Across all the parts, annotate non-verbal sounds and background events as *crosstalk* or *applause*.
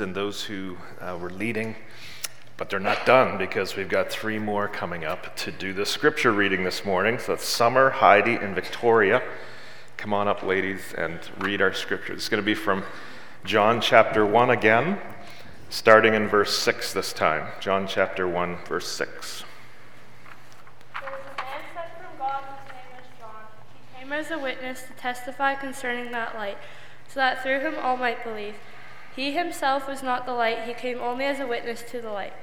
and those who uh, were leading, but they're not done because we've got three more coming up to do the scripture reading this morning. So that's Summer, Heidi, and Victoria. Come on up, ladies, and read our scripture. It's going to be from John chapter 1 again, starting in verse 6 this time. John chapter 1, verse 6. There was a man sent from God whose name was John. He came as a witness to testify concerning that light, so that through him all might believe. He himself was not the light, he came only as a witness to the light.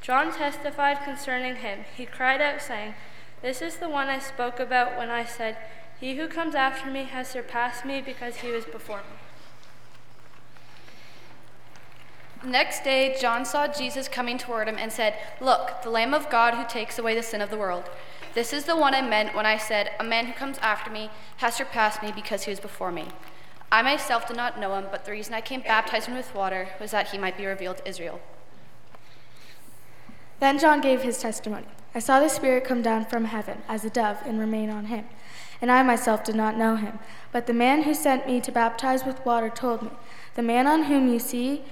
John testified concerning him. He cried out, saying, This is the one I spoke about when I said, He who comes after me has surpassed me because he was before me. Next day, John saw Jesus coming toward him and said, Look, the Lamb of God who takes away the sin of the world. This is the one I meant when I said, A man who comes after me has surpassed me because he was before me. I myself did not know him, but the reason I came baptizing with water was that he might be revealed to Israel. Then John gave his testimony I saw the Spirit come down from heaven as a dove and remain on him. And I myself did not know him. But the man who sent me to baptize with water told me, The man on whom you see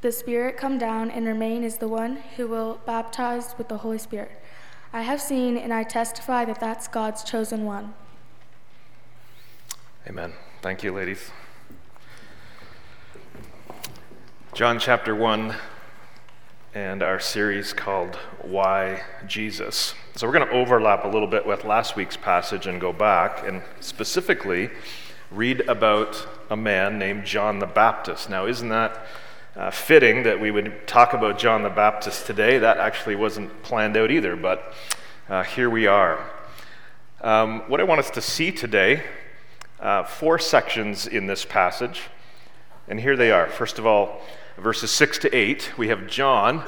the Spirit come down and remain is the one who will baptize with the Holy Spirit. I have seen and I testify that that's God's chosen one. Amen. Thank you, ladies. John chapter 1 and our series called Why Jesus. So we're going to overlap a little bit with last week's passage and go back and specifically read about a man named John the Baptist. Now, isn't that uh, fitting that we would talk about John the Baptist today? That actually wasn't planned out either, but uh, here we are. Um, what I want us to see today uh, four sections in this passage, and here they are. First of all, verses 6 to 8, we have John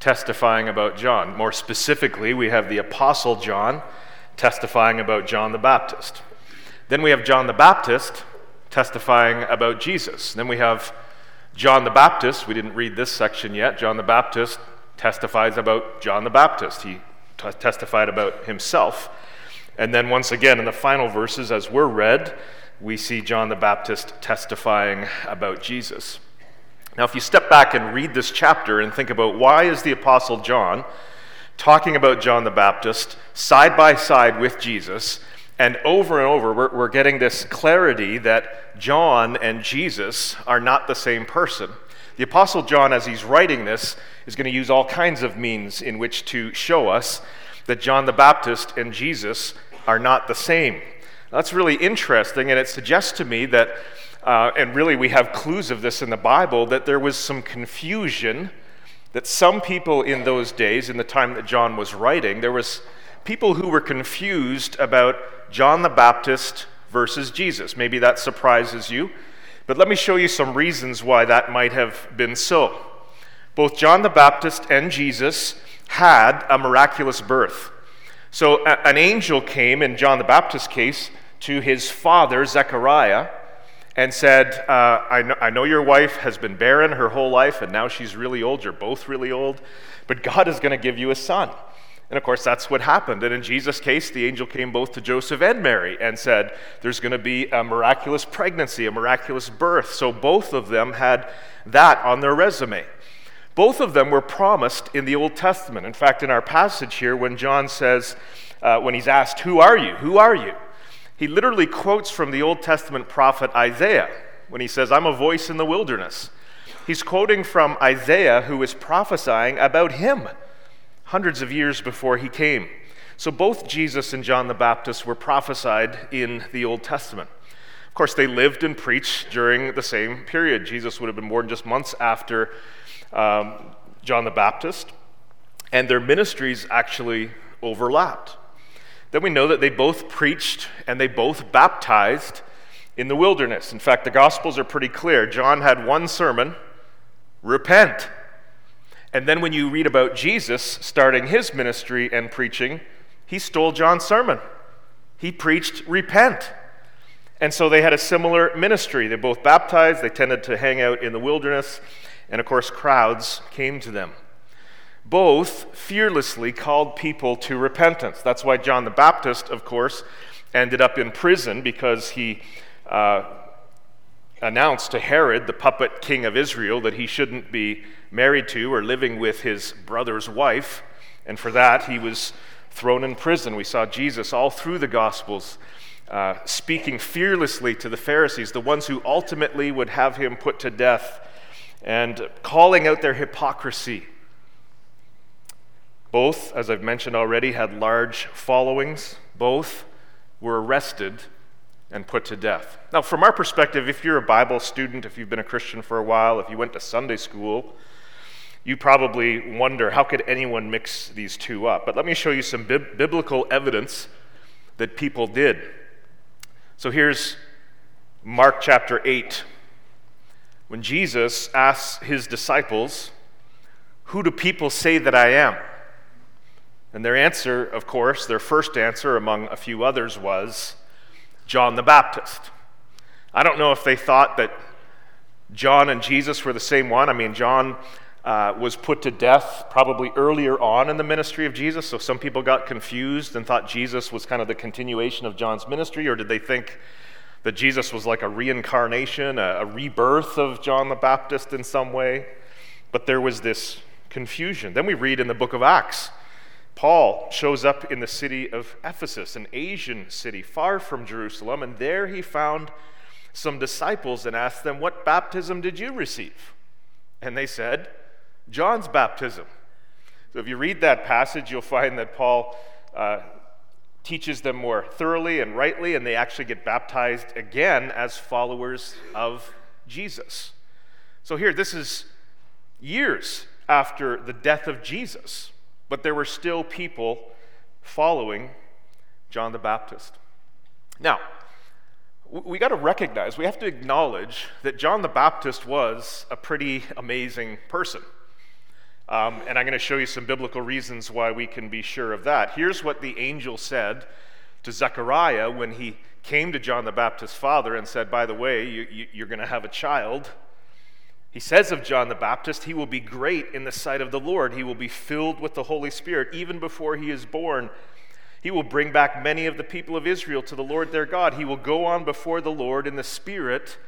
testifying about John. More specifically, we have the Apostle John testifying about John the Baptist. Then we have John the Baptist testifying about Jesus. Then we have John the Baptist. We didn't read this section yet. John the Baptist testifies about John the Baptist. He t- testified about himself. And then, once again, in the final verses, as we're read, we see John the Baptist testifying about Jesus. Now, if you step back and read this chapter and think about why is the Apostle John talking about John the Baptist side by side with Jesus, and over and over, we're, we're getting this clarity that John and Jesus are not the same person. The Apostle John, as he's writing this, is going to use all kinds of means in which to show us that John the Baptist and Jesus are not the same. That's really interesting, and it suggests to me that, uh, and really we have clues of this in the Bible, that there was some confusion that some people in those days, in the time that John was writing, there was people who were confused about John the Baptist versus Jesus. Maybe that surprises you, but let me show you some reasons why that might have been so. Both John the Baptist and Jesus had a miraculous birth. So an angel came, in John the Baptist's case, to his father, Zechariah, and said, uh, I, I know your wife has been barren her whole life, and now she's really old. You're both really old, but God is going to give you a son. And of course, that's what happened. And in Jesus' case, the angel came both to Joseph and Mary and said, There's going to be a miraculous pregnancy, a miraculous birth. So both of them had that on their resume. Both of them were promised in the Old Testament. In fact, in our passage here, when John says, uh, when he's asked, Who are you? Who are you? He literally quotes from the Old Testament prophet Isaiah when he says, I'm a voice in the wilderness. He's quoting from Isaiah, who is prophesying about him hundreds of years before he came. So both Jesus and John the Baptist were prophesied in the Old Testament. Of course, they lived and preached during the same period. Jesus would have been born just months after um, John the Baptist, and their ministries actually overlapped. Then we know that they both preached and they both baptized in the wilderness. In fact, the Gospels are pretty clear. John had one sermon repent. And then when you read about Jesus starting his ministry and preaching, he stole John's sermon. He preached, repent. And so they had a similar ministry. They both baptized, they tended to hang out in the wilderness, and of course, crowds came to them. Both fearlessly called people to repentance. That's why John the Baptist, of course, ended up in prison because he uh, announced to Herod, the puppet king of Israel, that he shouldn't be married to or living with his brother's wife. And for that, he was thrown in prison. We saw Jesus all through the Gospels uh, speaking fearlessly to the Pharisees, the ones who ultimately would have him put to death, and calling out their hypocrisy. Both, as I've mentioned already, had large followings. Both were arrested and put to death. Now, from our perspective, if you're a Bible student, if you've been a Christian for a while, if you went to Sunday school, you probably wonder how could anyone mix these two up? But let me show you some bi- biblical evidence that people did. So here's Mark chapter 8. When Jesus asks his disciples, Who do people say that I am? And their answer, of course, their first answer among a few others was John the Baptist. I don't know if they thought that John and Jesus were the same one. I mean, John uh, was put to death probably earlier on in the ministry of Jesus. So some people got confused and thought Jesus was kind of the continuation of John's ministry, or did they think that Jesus was like a reincarnation, a, a rebirth of John the Baptist in some way? But there was this confusion. Then we read in the book of Acts. Paul shows up in the city of Ephesus, an Asian city far from Jerusalem, and there he found some disciples and asked them, What baptism did you receive? And they said, John's baptism. So if you read that passage, you'll find that Paul uh, teaches them more thoroughly and rightly, and they actually get baptized again as followers of Jesus. So here, this is years after the death of Jesus, but there were still people following John the Baptist. Now, we got to recognize, we have to acknowledge that John the Baptist was a pretty amazing person. Um, and I'm going to show you some biblical reasons why we can be sure of that. Here's what the angel said to Zechariah when he came to John the Baptist's father and said, By the way, you, you, you're going to have a child. He says of John the Baptist, he will be great in the sight of the Lord. He will be filled with the Holy Spirit even before he is born. He will bring back many of the people of Israel to the Lord their God. He will go on before the Lord in the spirit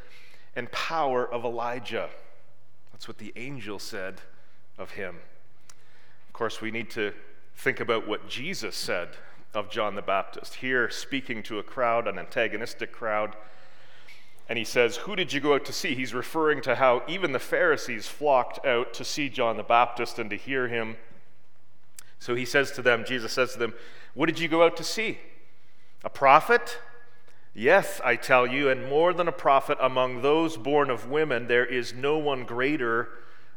and power of Elijah. That's what the angel said of him. Of course, we need to think about what Jesus said of John the Baptist. Here, speaking to a crowd, an antagonistic crowd, and he says, Who did you go out to see? He's referring to how even the Pharisees flocked out to see John the Baptist and to hear him. So he says to them, Jesus says to them, What did you go out to see? A prophet? Yes, I tell you, and more than a prophet among those born of women, there is no one greater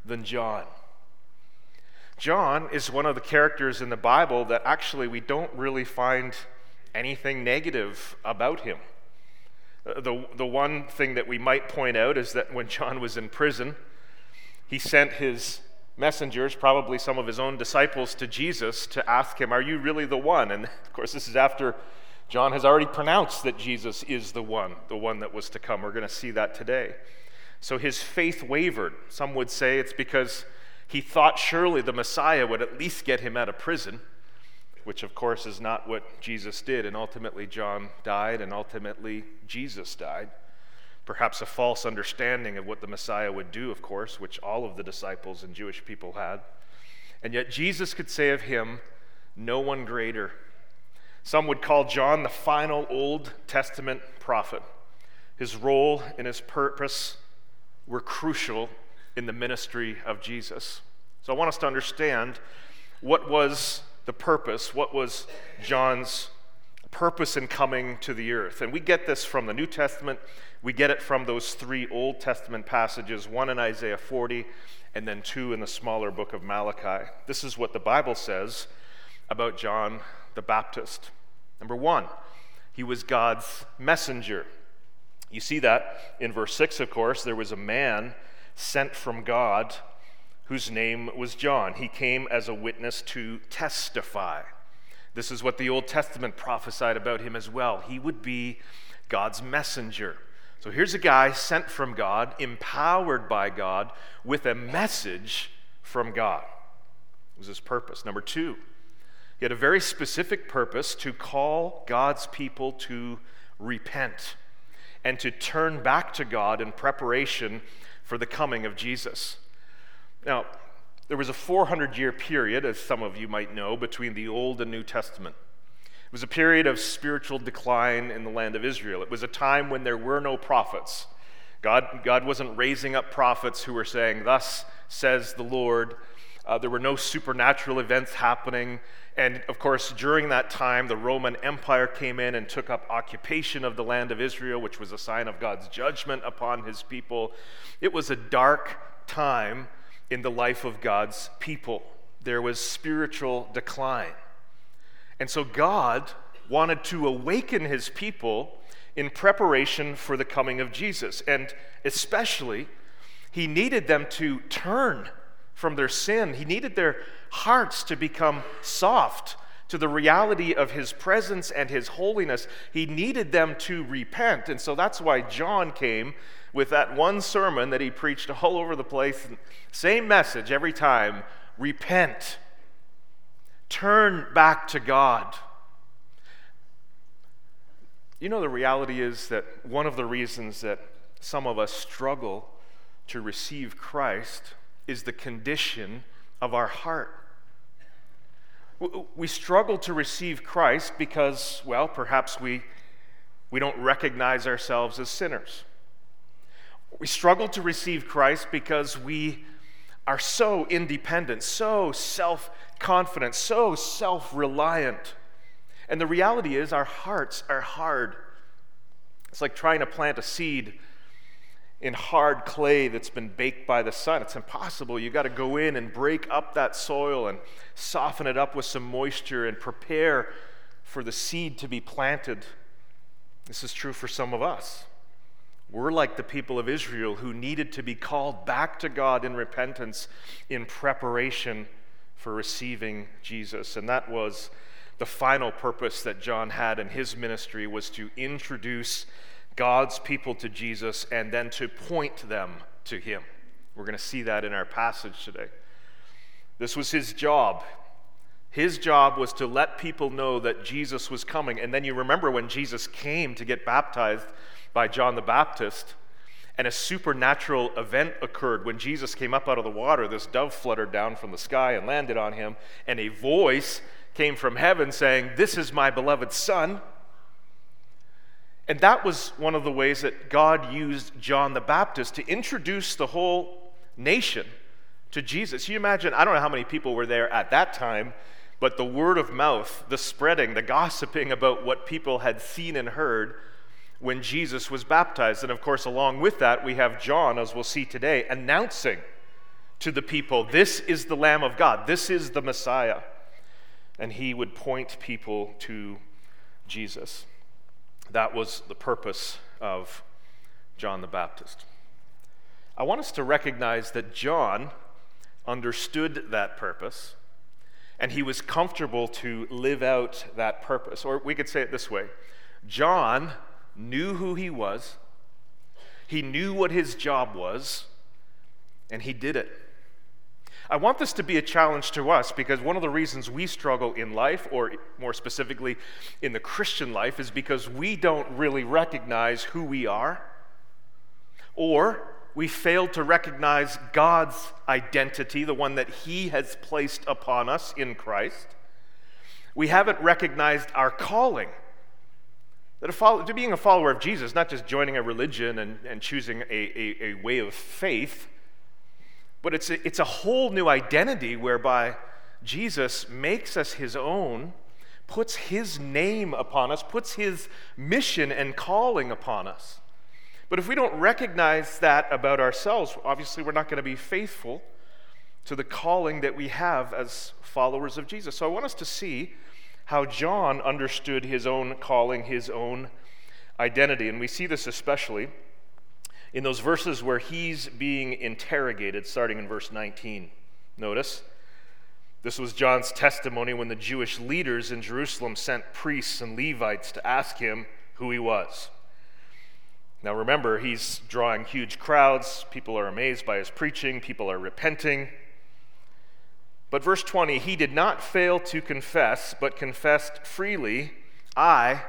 than John. John is one of the characters in the Bible that actually we don't really find anything negative about him. Uh, the, the one thing that we might point out is that when John was in prison, he sent his messengers, probably some of his own disciples, to Jesus to ask him, Are you really the one? And *laughs* of course, this is after John has already pronounced that Jesus is the one, the one that was to come. We're going to see that today. So his faith wavered. Some would say it's because he thought surely the Messiah would at least get him out of prison, which of course is not what Jesus did. And ultimately, John died, and ultimately, Jesus died. Perhaps a false understanding of what the Messiah would do, of course, which all of the disciples and Jewish people had. And yet, Jesus could say of him, No one greater. Some would call John the final Old Testament prophet. His role and his purpose were crucial in the ministry of Jesus. So I want us to understand what was the purpose, what was John's purpose in coming to the earth. And we get this from the New Testament, we get it from those three Old Testament passages, one in Isaiah 40 and then two in the smaller book of Malachi. This is what the Bible says about John the Baptist. Number one, he was God's messenger. You see that in verse 6, of course. There was a man sent from God whose name was John. He came as a witness to testify. This is what the Old Testament prophesied about him as well. He would be God's messenger. So here's a guy sent from God, empowered by God, with a message from God. It was his purpose. Number two, he had a very specific purpose to call God's people to repent and to turn back to God in preparation for the coming of Jesus. Now, there was a 400 year period, as some of you might know, between the Old and New Testament. It was a period of spiritual decline in the land of Israel. It was a time when there were no prophets. God, God wasn't raising up prophets who were saying, Thus says the Lord. Uh, there were no supernatural events happening. And of course, during that time, the Roman Empire came in and took up occupation of the land of Israel, which was a sign of God's judgment upon his people. It was a dark time in the life of God's people. There was spiritual decline. And so God wanted to awaken his people in preparation for the coming of Jesus. And especially, he needed them to turn from their sin. He needed their hearts to become soft to the reality of his presence and his holiness. He needed them to repent. And so that's why John came with that one sermon that he preached all over the place. Same message every time repent, turn back to God. You know, the reality is that one of the reasons that some of us struggle to receive Christ is the condition of our heart. We struggle to receive Christ because, well, perhaps we, we don't recognize ourselves as sinners. We struggle to receive Christ because we are so independent, so self confident, so self reliant and the reality is, our hearts are hard. It's like trying to plant a seed in hard clay that's been baked by the sun. It's impossible. You've got to go in and break up that soil and soften it up with some moisture and prepare for the seed to be planted. This is true for some of us. We're like the people of Israel who needed to be called back to God in repentance in preparation for receiving Jesus. And that was the final purpose that John had in his ministry was to introduce God's people to Jesus and then to point them to him. We're going to see that in our passage today. This was his job. His job was to let people know that Jesus was coming. And then you remember when Jesus came to get baptized by John the Baptist, and a supernatural event occurred. When Jesus came up out of the water, this dove fluttered down from the sky and landed on him, and a voice came from heaven saying, This is my beloved Son. And that was one of the ways that God used John the Baptist to introduce the whole nation to Jesus. You imagine, I don't know how many people were there at that time, but the word of mouth, the spreading, the gossiping about what people had seen and heard when Jesus was baptized. And of course, along with that, we have John, as we'll see today, announcing to the people, This is the Lamb of God, this is the Messiah and he would point people to Jesus. That was the purpose of John the Baptist. I want us to recognize that John understood that purpose and he was comfortable to live out that purpose. Or we could say it this way John knew who he was, he knew what his job was, and he did it. I want this to be a challenge to us because one of the reasons we struggle in life, or more specifically in the Christian life, is because we don't really recognize who we are, or we fail to recognize God's identity, the one that He has placed upon us in Christ. We haven't recognized our calling. That follow, to being a follower of Jesus, not just joining a religion and, and choosing a, a, a way of faith, but it's a, it's a whole new identity whereby Jesus makes us his own, puts his name upon us, puts his mission and calling upon us. But if we don't recognize that about ourselves, obviously we're not going to be faithful to the calling that we have as followers of Jesus. So I want us to see how John understood his own calling, his own identity. And we see this especially in those verses where he's being interrogated, starting in verse 19. Notice, this was John's testimony when the Jewish leaders in Jerusalem sent priests and Levites to ask him who he was. Now remember, he's drawing huge crowds. People are amazed by his preaching, people are repenting. But verse 20, he did not fail to confess, but confessed freely, I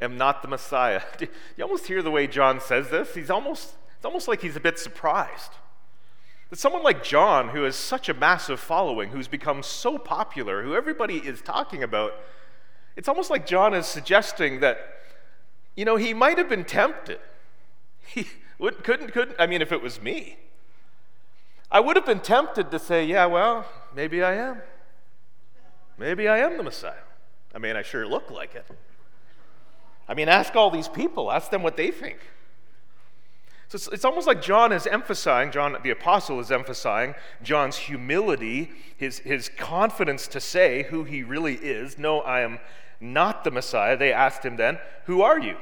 am not the Messiah. *laughs* You almost hear the way John says this. He's almost, it's almost like he's a bit surprised. That someone like John, who has such a massive following, who's become so popular, who everybody is talking about, it's almost like John is suggesting that, you know, he might have been tempted. *laughs* He wouldn't, couldn't, couldn't, I mean, if it was me, I would have been tempted to say, yeah, well, maybe I am. Maybe I am the Messiah. I mean, I sure look like it. I mean, ask all these people, ask them what they think. So it's, it's, almost like John is emphasizing, John the Apostle is emphasizing John's humility, his, his confidence to say who he really is. No, I am not the Messiah. They asked him then, Who are you?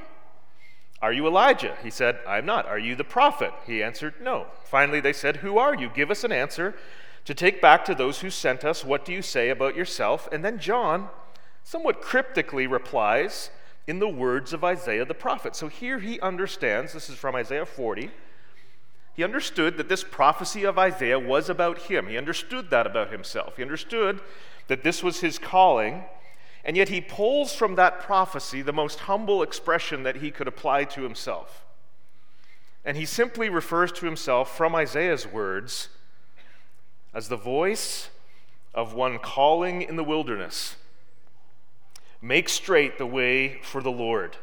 Are you Elijah? He said, I am not. Are you the prophet? He answered, No. Finally, they said, Who are you? Give us an answer to take back to those who sent us. What do you say about yourself? And then John, somewhat cryptically, replies, in the words of Isaiah the prophet. So here he understands, this is from Isaiah 40. He understood that this prophecy of Isaiah was about him. He understood that about himself. He understood that this was his calling. And yet he pulls from that prophecy the most humble expression that he could apply to himself. And he simply refers to himself from Isaiah's words as the voice of one calling in the wilderness Make straight the way for the Lord.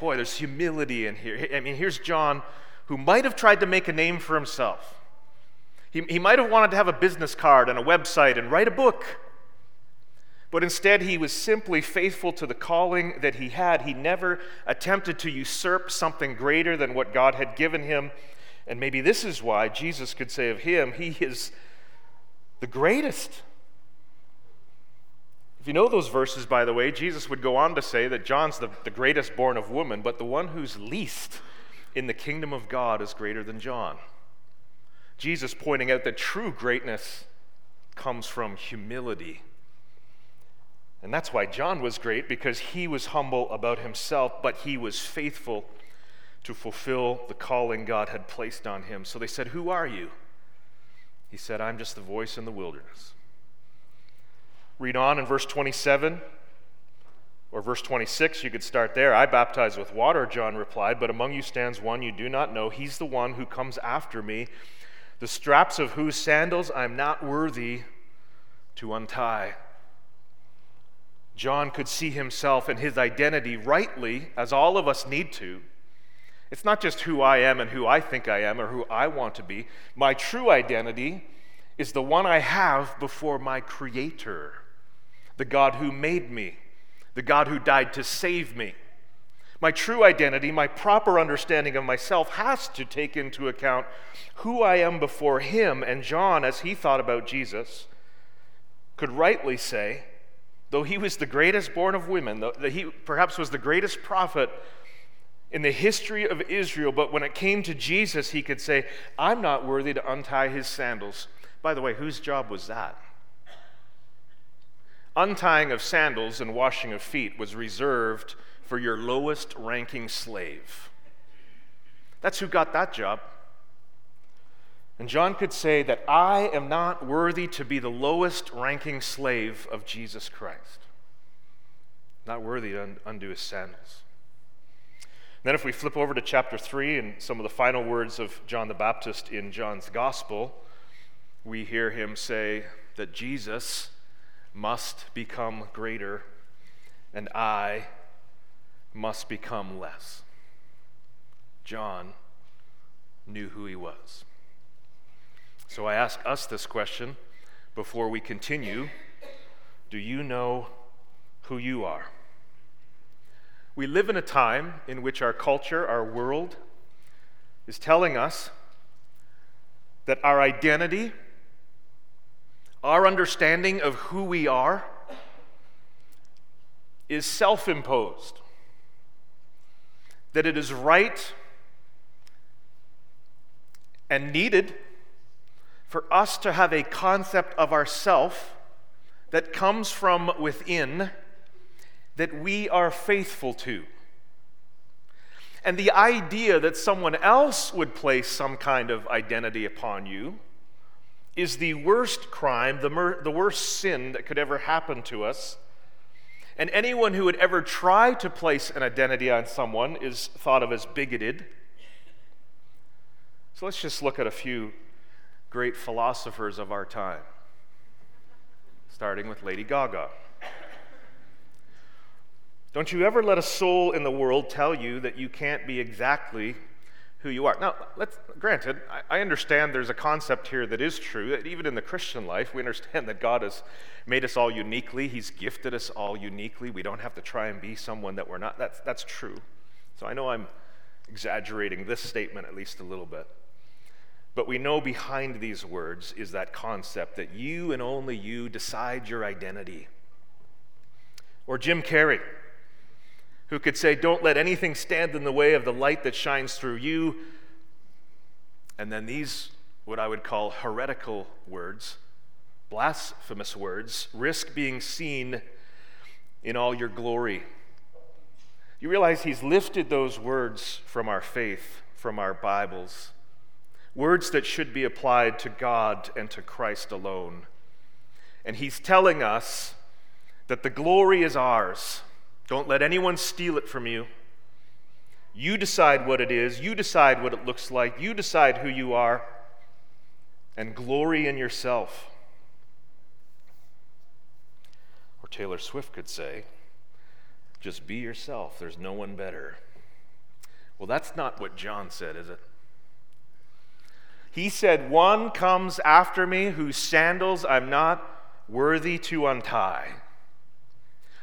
Boy, there's humility in here. I mean, here's John who might have tried to make a name for himself. He, he might have wanted to have a business card and a website and write a book. But instead, he was simply faithful to the calling that he had. He never attempted to usurp something greater than what God had given him. And maybe this is why Jesus could say of him, He is the greatest. If you know those verses, by the way, Jesus would go on to say that John's the, the greatest born of woman, but the one who's least in the kingdom of God is greater than John. Jesus pointing out that true greatness comes from humility. And that's why John was great, because he was humble about himself, but he was faithful to fulfill the calling God had placed on him. So they said, Who are you? He said, I'm just the voice in the wilderness. Read on in verse 27 or verse 26, you could start there. I baptize with water, John replied, but among you stands one you do not know. He's the one who comes after me, the straps of whose sandals I'm not worthy to untie. John could see himself and his identity rightly, as all of us need to. It's not just who I am and who I think I am or who I want to be. My true identity is the one I have before my Creator the God who made me, the God who died to save me. My true identity, my proper understanding of myself, has to take into account who I am before Him. And John, as he thought about Jesus, could rightly say, though he was the greatest born of women, that he perhaps was the greatest prophet in the history of Israel, but when it came to Jesus, he could say, I'm not worthy to untie his sandals. By the way, whose job was that? Untying of sandals and washing of feet was reserved for your lowest ranking slave. That's who got that job. And John could say that I am not worthy to be the lowest ranking slave of Jesus Christ. Not worthy to undo his sandals. Then, if we flip over to chapter 3 and some of the final words of John the Baptist in John's gospel, we hear him say that Jesus must become greater, and I must become less. John knew who he was. So I ask us this question before we continue Do you know who you are? We live in a time in which our culture, our world, is telling us that our identity our understanding of who we are is self imposed. That it is right and needed for us to have a concept of ourself that comes from within that we are faithful to. And the idea that someone else would place some kind of identity upon you is the worst crime, the, mer- the worst sin that could ever happen to us. And anyone who would ever try to place an identity on someone is thought of as bigoted. So let's just look at a few great philosophers of our time, starting with Lady Gaga. Don't you ever let a soul in the world tell you that you can't be exactly who you are. Now, let's, granted, I, I understand there's a concept here that is true. That even in the Christian life, we understand that God has made us all uniquely. He's gifted us all uniquely. We don't have to try and be someone that we're not. That's, that's true. So I know I'm exaggerating this statement at least a little bit. But we know behind these words is that concept that you and only you decide your identity. Or Jim Carrey who could say, Don't let anything stand in the way of the light that shines through you. And then these, what I would call heretical words, blasphemous words, risk being seen in all your glory. You realize he's lifted those words from our faith, from our Bibles, words that should be applied to God and to Christ alone. And he's telling us that the glory is ours don't let anyone steal it from you. You decide what it is, you decide what it looks like, you decide who you are, and glory in yourself. Or Taylor Swift could say, just be yourself, there's no one better. Well, that's not what John said, is it? He said, One comes after me whose sandals I'm not worthy to untie.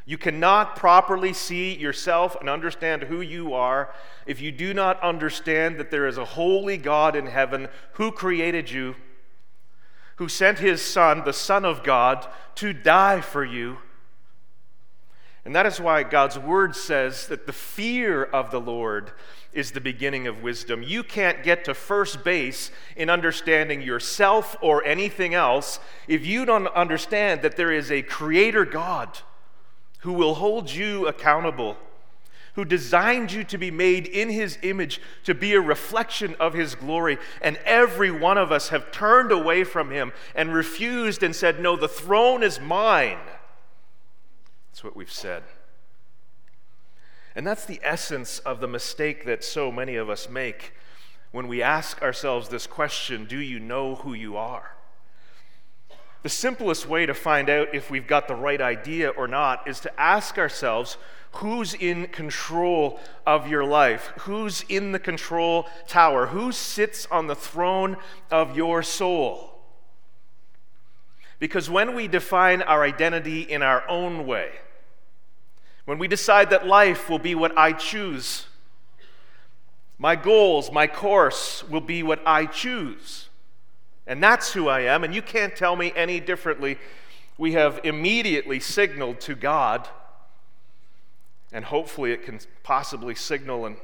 You cannot properly see yourself and understand who you are if you do not understand that there is a holy God in heaven who created you, who sent his Son, the Son of God, to die for you. And that is why God's word says that the fear of the Lord is the beginning of wisdom. You can't get to first base in understanding yourself or anything else if you don't understand that there is a creator God who will hold you accountable, who designed you to be made in his image, to be a reflection of his glory. And every one of us have turned away from him and refused and said, No, the throne is mine. That's what we've said. And that's the essence of the mistake that so many of us make when we ask ourselves this question Do you know who you are? The simplest way to find out if we've got the right idea or not is to ask ourselves who's in control of your life? Who's in the control tower? Who sits on the throne of your soul? Because when we define our identity in our own way, when we decide that life will be what I choose, my goals, my course will be what I choose and that's who I am, and you can't tell me any differently. We have immediately signaled to God, and hopefully it can possibly signal and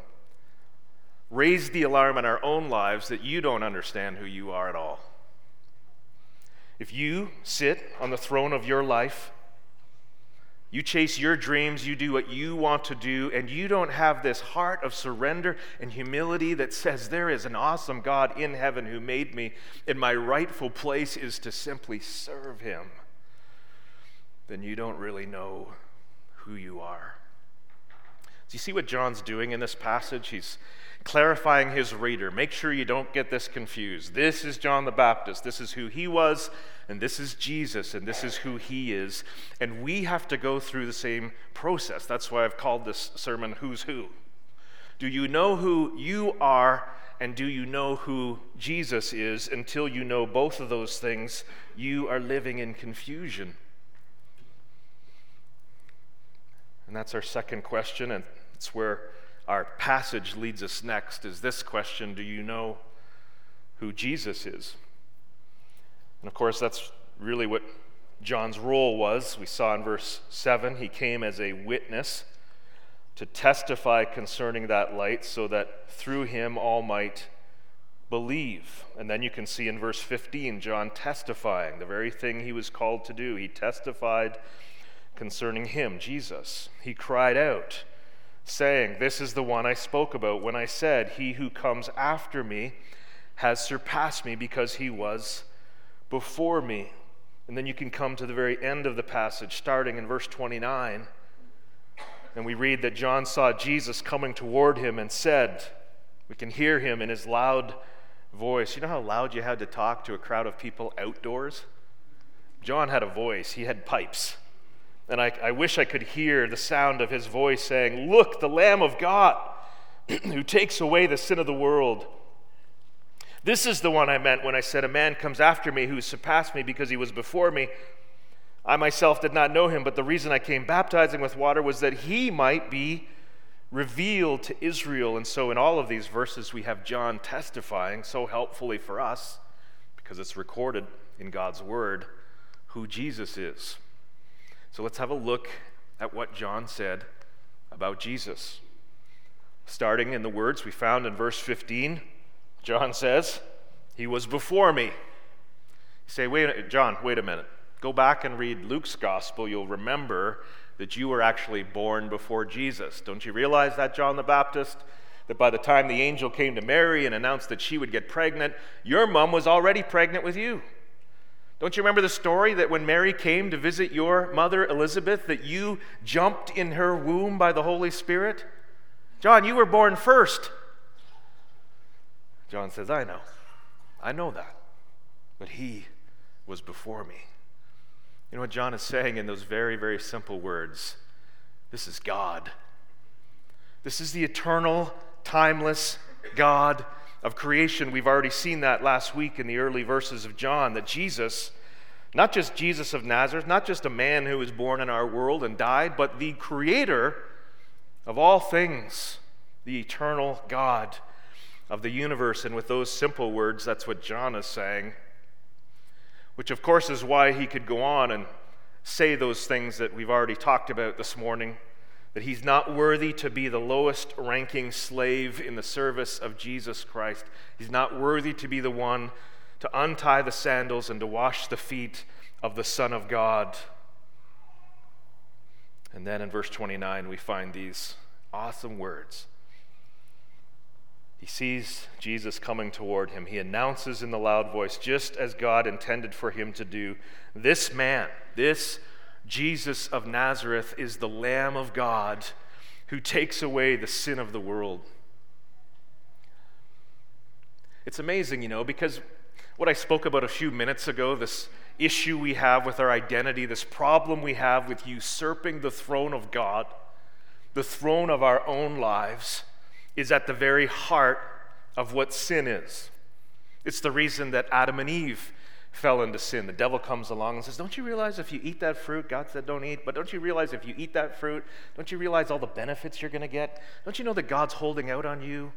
raise the alarm in our own lives that you don't understand who you are at all. If you sit on the throne of your life, you chase your dreams, you do what you want to do, and you don't have this heart of surrender and humility that says, There is an awesome God in heaven who made me, and my rightful place is to simply serve him. Then you don't really know who you are. Do you see what John's doing in this passage? He's clarifying his reader. Make sure you don't get this confused. This is John the Baptist. This is who he was, and this is Jesus, and this is who he is. And we have to go through the same process. That's why I've called this sermon Who's Who. Do you know who you are, and do you know who Jesus is? Until you know both of those things, you are living in confusion. And that's our second question, and it's where our passage leads us next is this question Do you know who Jesus is? And of course, that's really what John's role was. We saw in verse 7 he came as a witness to testify concerning that light so that through him all might believe. And then you can see in verse 15 John testifying, the very thing he was called to do. He testified concerning him, Jesus. He cried out saying, This is the one I spoke about when I said, He who comes after me has surpassed me because he was before me. And then you can come to the very end of the passage, starting in verse 29, and we read that John saw Jesus coming toward him and said, We can hear him in his loud voice. You know how loud you had to talk to a crowd of people outdoors? John had a voice, he had pipes. And I, I wish I could hear the sound of his voice saying, Look, the Lamb of God *clears throat* who takes away the sin of the world. This is the one I meant when I said, A man comes after me who surpassed me because he was before me. I myself did not know him, but the reason I came baptizing with water was that he might be revealed to Israel. And so, in all of these verses, we have John testifying so helpfully for us, because it's recorded in God's Word, who Jesus is. So, let's have a look at what John said about Jesus. Starting in the words we found in verse 15, John says, He was before me. You say, wait, John, wait a minute. Go back and read Luke's gospel. You'll remember that you were actually born before Jesus. Don't you realize that, John the Baptist? That by the time the angel came to Mary and announced that she would get pregnant, your mom was already pregnant with you. Don't you remember the story that when Mary came to visit your mother Elizabeth, that you jumped in her womb by the Holy Spirit? John, you were born first. John says, I know. I know that. But he was before me. You know what John is saying in those very, very simple words? This is God. This is the eternal, timeless God of creation. We've already seen that last week in the early verses of John that Jesus, not just Jesus of Nazareth, not just a man who was born in our world and died, but the creator of all things, the eternal God of the universe. And with those simple words, that's what John is saying which of course is why he could go on and say those things that we've already talked about this morning that he's not worthy to be the lowest ranking slave in the service of Jesus Christ. He's not worthy to be the one to untie the sandals and to wash the feet of the Son of God. And then in verse 29, we find these awesome words he sees Jesus coming toward him. He announces in the loud voice, just as God intended for him to do, This man, this Jesus of Nazareth, is the Lamb of God who takes away the sin of the world. It's amazing, you know, because what I spoke about a few minutes ago, this issue we have with our identity, this problem we have with usurping the throne of God, the throne of our own lives is at the very heart of what sin is. It's the reason that Adam and Eve fell into sin. The devil comes along and says, Don't you realize if you eat that fruit, God said don't eat, but don't you realize if you eat that fruit, don't you realize all the benefits you're going to get? Don't you know that God's holding out on you?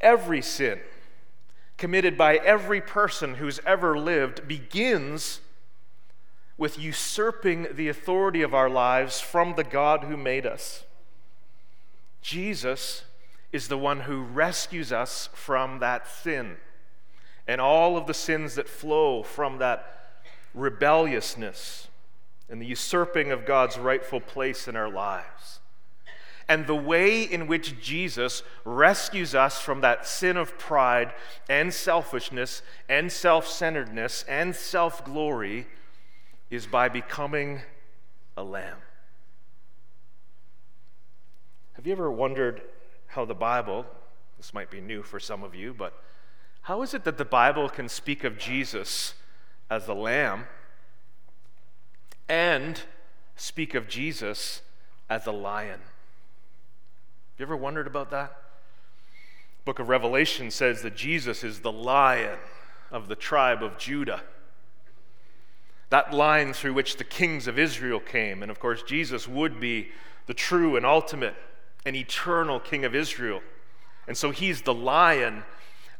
Every sin committed by every person who's ever lived begins with usurping the authority of our lives from the God who made us. Jesus is the one who rescues us from that sin and all of the sins that flow from that rebelliousness and the usurping of God's rightful place in our lives. And the way in which Jesus rescues us from that sin of pride and selfishness and self centeredness and self glory is by becoming a lamb. Have you ever wondered how the Bible, this might be new for some of you, but how is it that the Bible can speak of Jesus as the Lamb and speak of Jesus as the lion? Have you ever wondered about that? book of Revelation says that Jesus is the lion of the tribe of Judah. That line through which the kings of Israel came. And of course, Jesus would be the true and ultimate an eternal king of Israel. And so he's the lion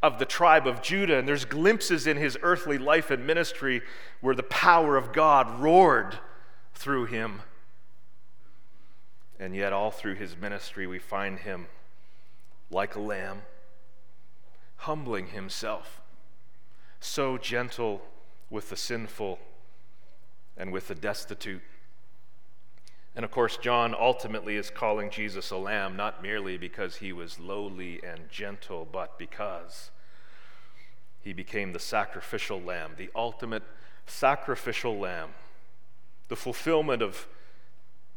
of the tribe of Judah. And there's glimpses in his earthly life and ministry where the power of God roared through him. And yet, all through his ministry, we find him like a lamb, humbling himself, so gentle with the sinful and with the destitute. And of course, John ultimately is calling Jesus a lamb, not merely because he was lowly and gentle, but because he became the sacrificial lamb, the ultimate sacrificial lamb, the fulfillment of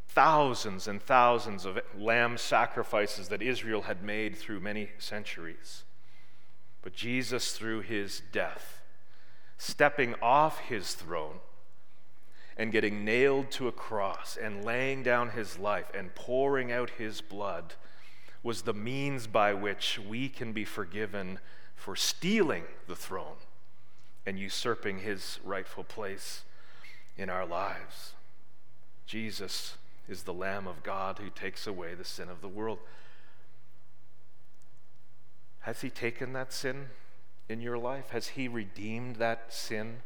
thousands and thousands of lamb sacrifices that Israel had made through many centuries. But Jesus, through his death, stepping off his throne and getting nailed to a cross and laying down his life and pouring out his blood, was the means by which we can be forgiven for stealing the throne and usurping his rightful place in our lives. Jesus is the Lamb of God who takes away the sin of the world. Has he taken that sin in your life? Has he redeemed that sin?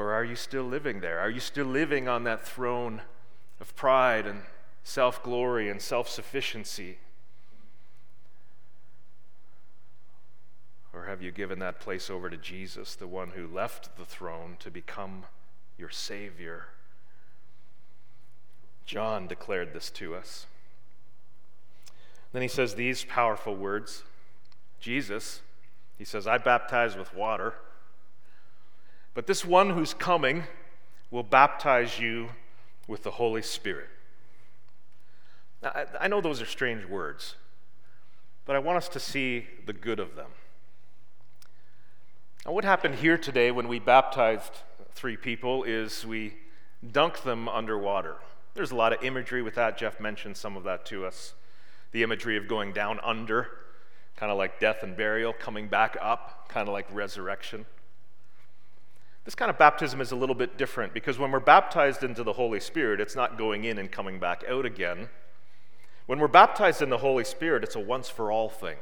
Or are you still living there? Are you still living on that throne of pride and self glory and self sufficiency? Or have you given that place over to Jesus, the one who left the throne to become your Savior? John declared this to us. Then he says these powerful words Jesus, he says, I baptize with water, but this one who's coming will baptize you with the Holy Spirit. Now, I, I know those are strange words, but I want us to see the good of them. Now, what happened here today when we baptized three people is we dunked them underwater. There's a lot of imagery with that. Jeff mentioned some of that to us. The imagery of going down under, kind of like death and burial, coming back up, kind of like resurrection. This kind of baptism is a little bit different because when we're baptized into the Holy Spirit, it's not going in and coming back out again. When we're baptized in the Holy Spirit, it's a once for all thing.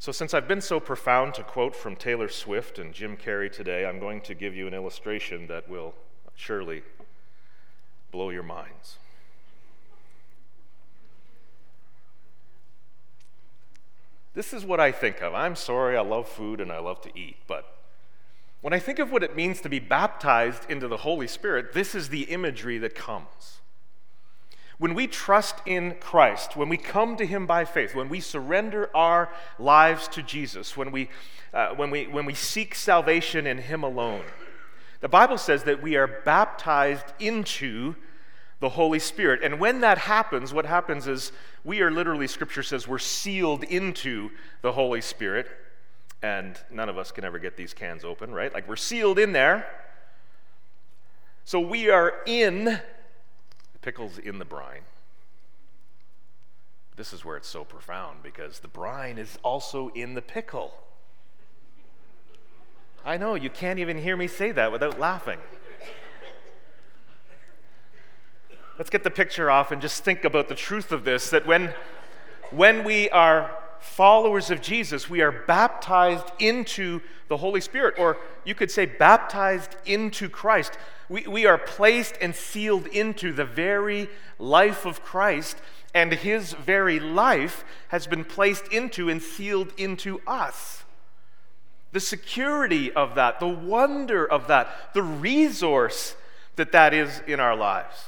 So, since I've been so profound to quote from Taylor Swift and Jim Carrey today, I'm going to give you an illustration that will surely blow your minds. This is what I think of. I'm sorry, I love food and I love to eat, but when I think of what it means to be baptized into the Holy Spirit, this is the imagery that comes. When we trust in Christ, when we come to Him by faith, when we surrender our lives to Jesus, when we, uh, when we, when we seek salvation in Him alone, the Bible says that we are baptized into the Holy Spirit. And when that happens, what happens is we are literally, Scripture says, we're sealed into the Holy Spirit. And none of us can ever get these cans open, right? Like we're sealed in there. So we are in, pickle's in the brine. This is where it's so profound because the brine is also in the pickle. I know, you can't even hear me say that without laughing. Let's get the picture off and just think about the truth of this that when, when we are followers of Jesus, we are baptized into the Holy Spirit, or you could say baptized into Christ. We, we are placed and sealed into the very life of Christ, and his very life has been placed into and sealed into us the security of that, the wonder of that, the resource that that is in our lives.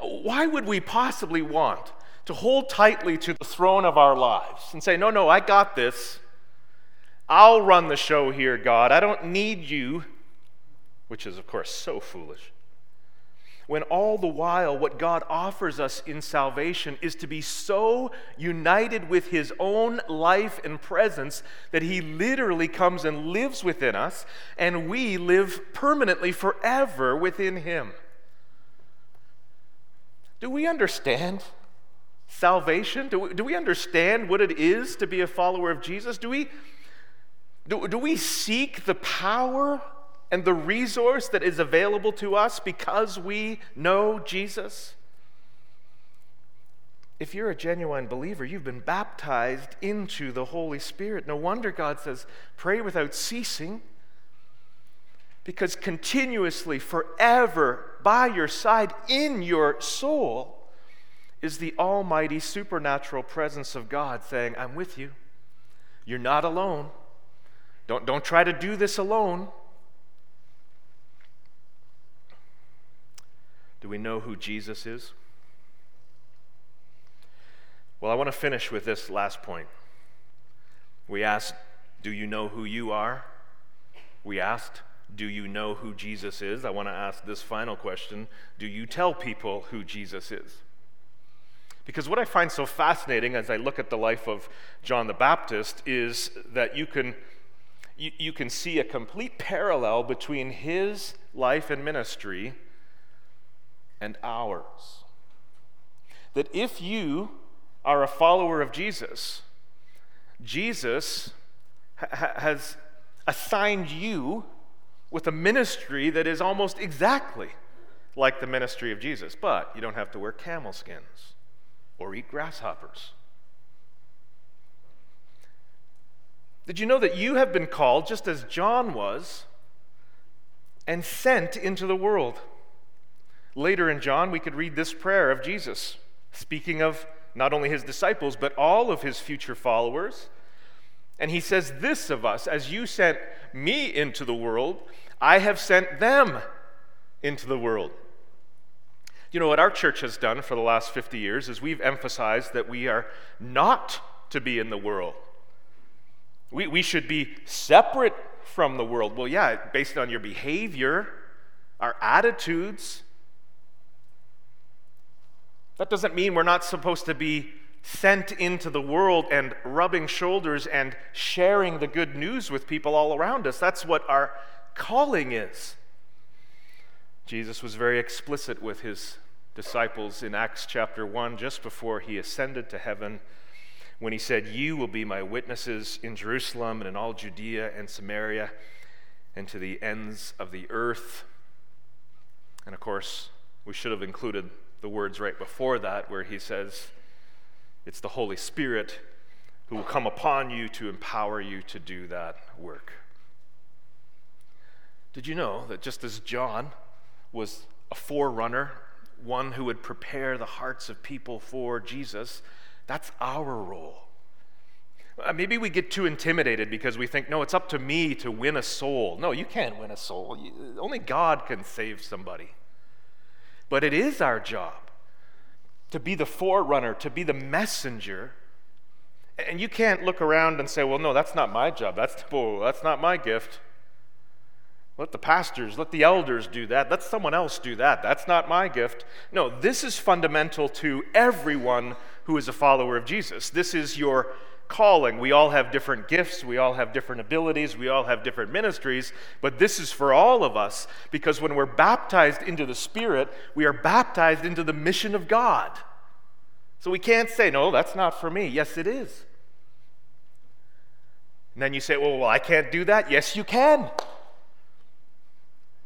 Why would we possibly want to hold tightly to the throne of our lives and say, No, no, I got this. I'll run the show here, God. I don't need you, which is, of course, so foolish when all the while what God offers us in salvation is to be so united with His own life and presence that He literally comes and lives within us, and we live permanently forever within Him. Do we understand salvation? Do we, do we understand what it is to be a follower of Jesus? Do we, do, do we seek the power? and the resource that is available to us because we know Jesus? If you're a genuine believer, you've been baptized into the Holy Spirit. No wonder God says, pray without ceasing, because continuously, forever, by your side, in your soul, is the almighty supernatural presence of God saying, I'm with you. You're not alone. Don't, don't try to do this alone. Do we know who Jesus is? Well, I want to finish with this last point. We asked, Do you know who you are? We asked, do you know who Jesus is? I want to ask this final question Do you tell people who Jesus is? Because what I find so fascinating as I look at the life of John the Baptist is that you can, you, you can see a complete parallel between his life and ministry and ours. That if you are a follower of Jesus, Jesus ha- has assigned you with a ministry that is almost exactly like the ministry of Jesus, but you don't have to wear camel skins or eat grasshoppers. Did you know that you have been called, just as John was, and sent into the world? Later in John, we could read this prayer of Jesus, speaking of not only his disciples, but all of his future followers. And he says this of us As you sent me into the world, I have sent them into the world. You know what our church has done for the last 50 years is we've emphasized that we are not to be in the world. We, we should be separate from the world. Well, yeah, based on your behavior, our attitudes. That doesn't mean we're not supposed to be sent into the world and rubbing shoulders and sharing the good news with people all around us. That's what our calling is. Jesus was very explicit with his disciples in Acts chapter 1, just before he ascended to heaven, when he said, You will be my witnesses in Jerusalem and in all Judea and Samaria and to the ends of the earth. And of course, we should have included the words right before that, where he says, It's the Holy Spirit who will come upon you to empower you to do that work. Did you know that just as John was a forerunner, one who would prepare the hearts of people for Jesus, that's our role. Uh, maybe we get too intimidated because we think, no, it's up to me to win a soul. No, you can't win a soul. Only God can save somebody. But it is our job to be the forerunner, to be the messenger. And you can't look around and say, well, no, that's not my job. That's, oh, that's not my gift. Let the pastors, let the elders do that. Let someone else do that. That's not my gift. No, this is fundamental to everyone who is a follower of Jesus. This is your calling. We all have different gifts, we all have different abilities, we all have different ministries, but this is for all of us because when we're baptized into the Spirit, we are baptized into the mission of God. So we can't say, no, that's not for me. Yes, it is. And then you say, well, well I can't do that. Yes, you can.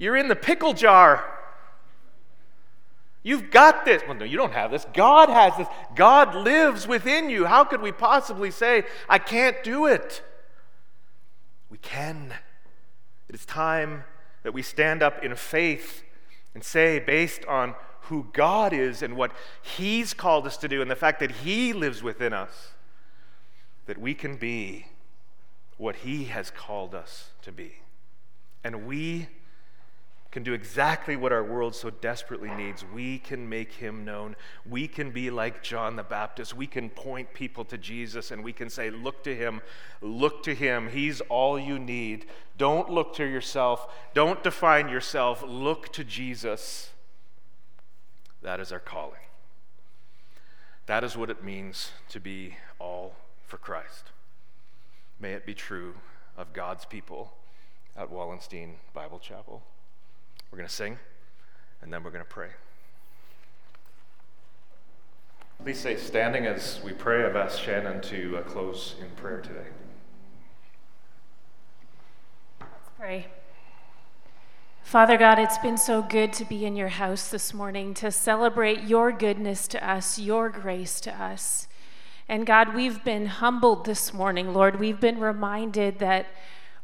You're in the pickle jar. You've got this. Well, no, you don't have this. God has this. God lives within you. How could we possibly say, I can't do it? We can. It is time that we stand up in faith and say, based on who God is and what He's called us to do, and the fact that He lives within us, that we can be what He has called us to be. And we can do exactly what our world so desperately needs. We can make him known. We can be like John the Baptist. We can point people to Jesus and we can say, Look to him, look to him. He's all you need. Don't look to yourself, don't define yourself. Look to Jesus. That is our calling. That is what it means to be all for Christ. May it be true of God's people at Wallenstein Bible Chapel. We're going to sing, and then we're going to pray. Please stay standing as we pray. I've asked Shannon to uh, close in prayer today. Let's pray. Father God, it's been so good to be in your house this morning to celebrate your goodness to us, your grace to us. And God, we've been humbled this morning, Lord. We've been reminded that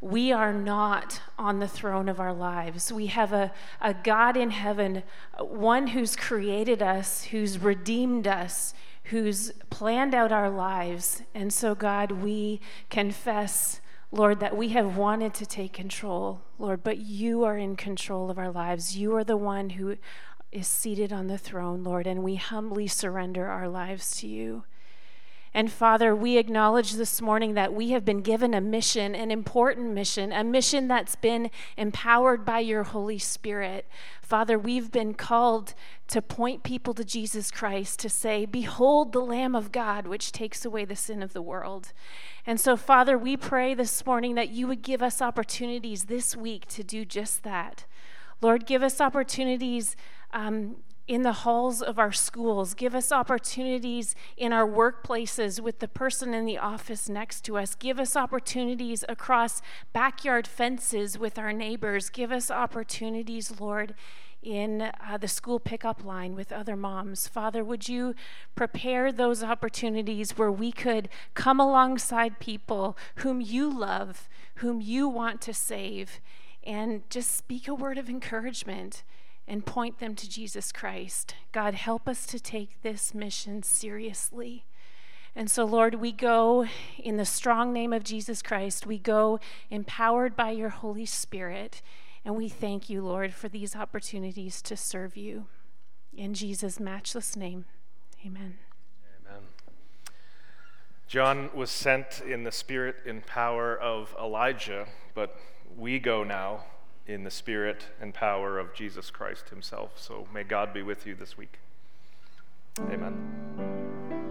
we are not on the throne of our lives. We have a, a God in heaven, one who's created us, who's redeemed us, who's planned out our lives. And so, God, we confess, Lord, that we have wanted to take control, Lord, but you are in control of our lives. You are the one who is seated on the throne, Lord, and we humbly surrender our lives to you. And Father, we acknowledge this morning that we have been given a mission, an important mission, a mission that's been empowered by your Holy Spirit. Father, we've been called to point people to Jesus Christ, to say, Behold the Lamb of God, which takes away the sin of the world. And so, Father, we pray this morning that you would give us opportunities this week to do just that. Lord, give us opportunities um, in the halls of our schools. Give us opportunities in our workplaces with the person in the office next to us. Give us opportunities across backyard fences with our neighbors. Give us opportunities, Lord, in uh, the school pickup line with other moms. Father, would you prepare those opportunities where we could come alongside people whom you love, whom you want to save, and just speak a word of encouragement and point them to Jesus Christ. God, help us to take this mission seriously. And so, Lord, we go in the strong name of Jesus Christ. We go empowered by your Holy Spirit. And we thank you, Lord, for these opportunities to serve you. In Jesus' matchless name, amen. Amen. John was sent in the spirit and power of Elijah, but we go now in the spirit and power of Jesus Christ himself. So may God be with you this week. Amen.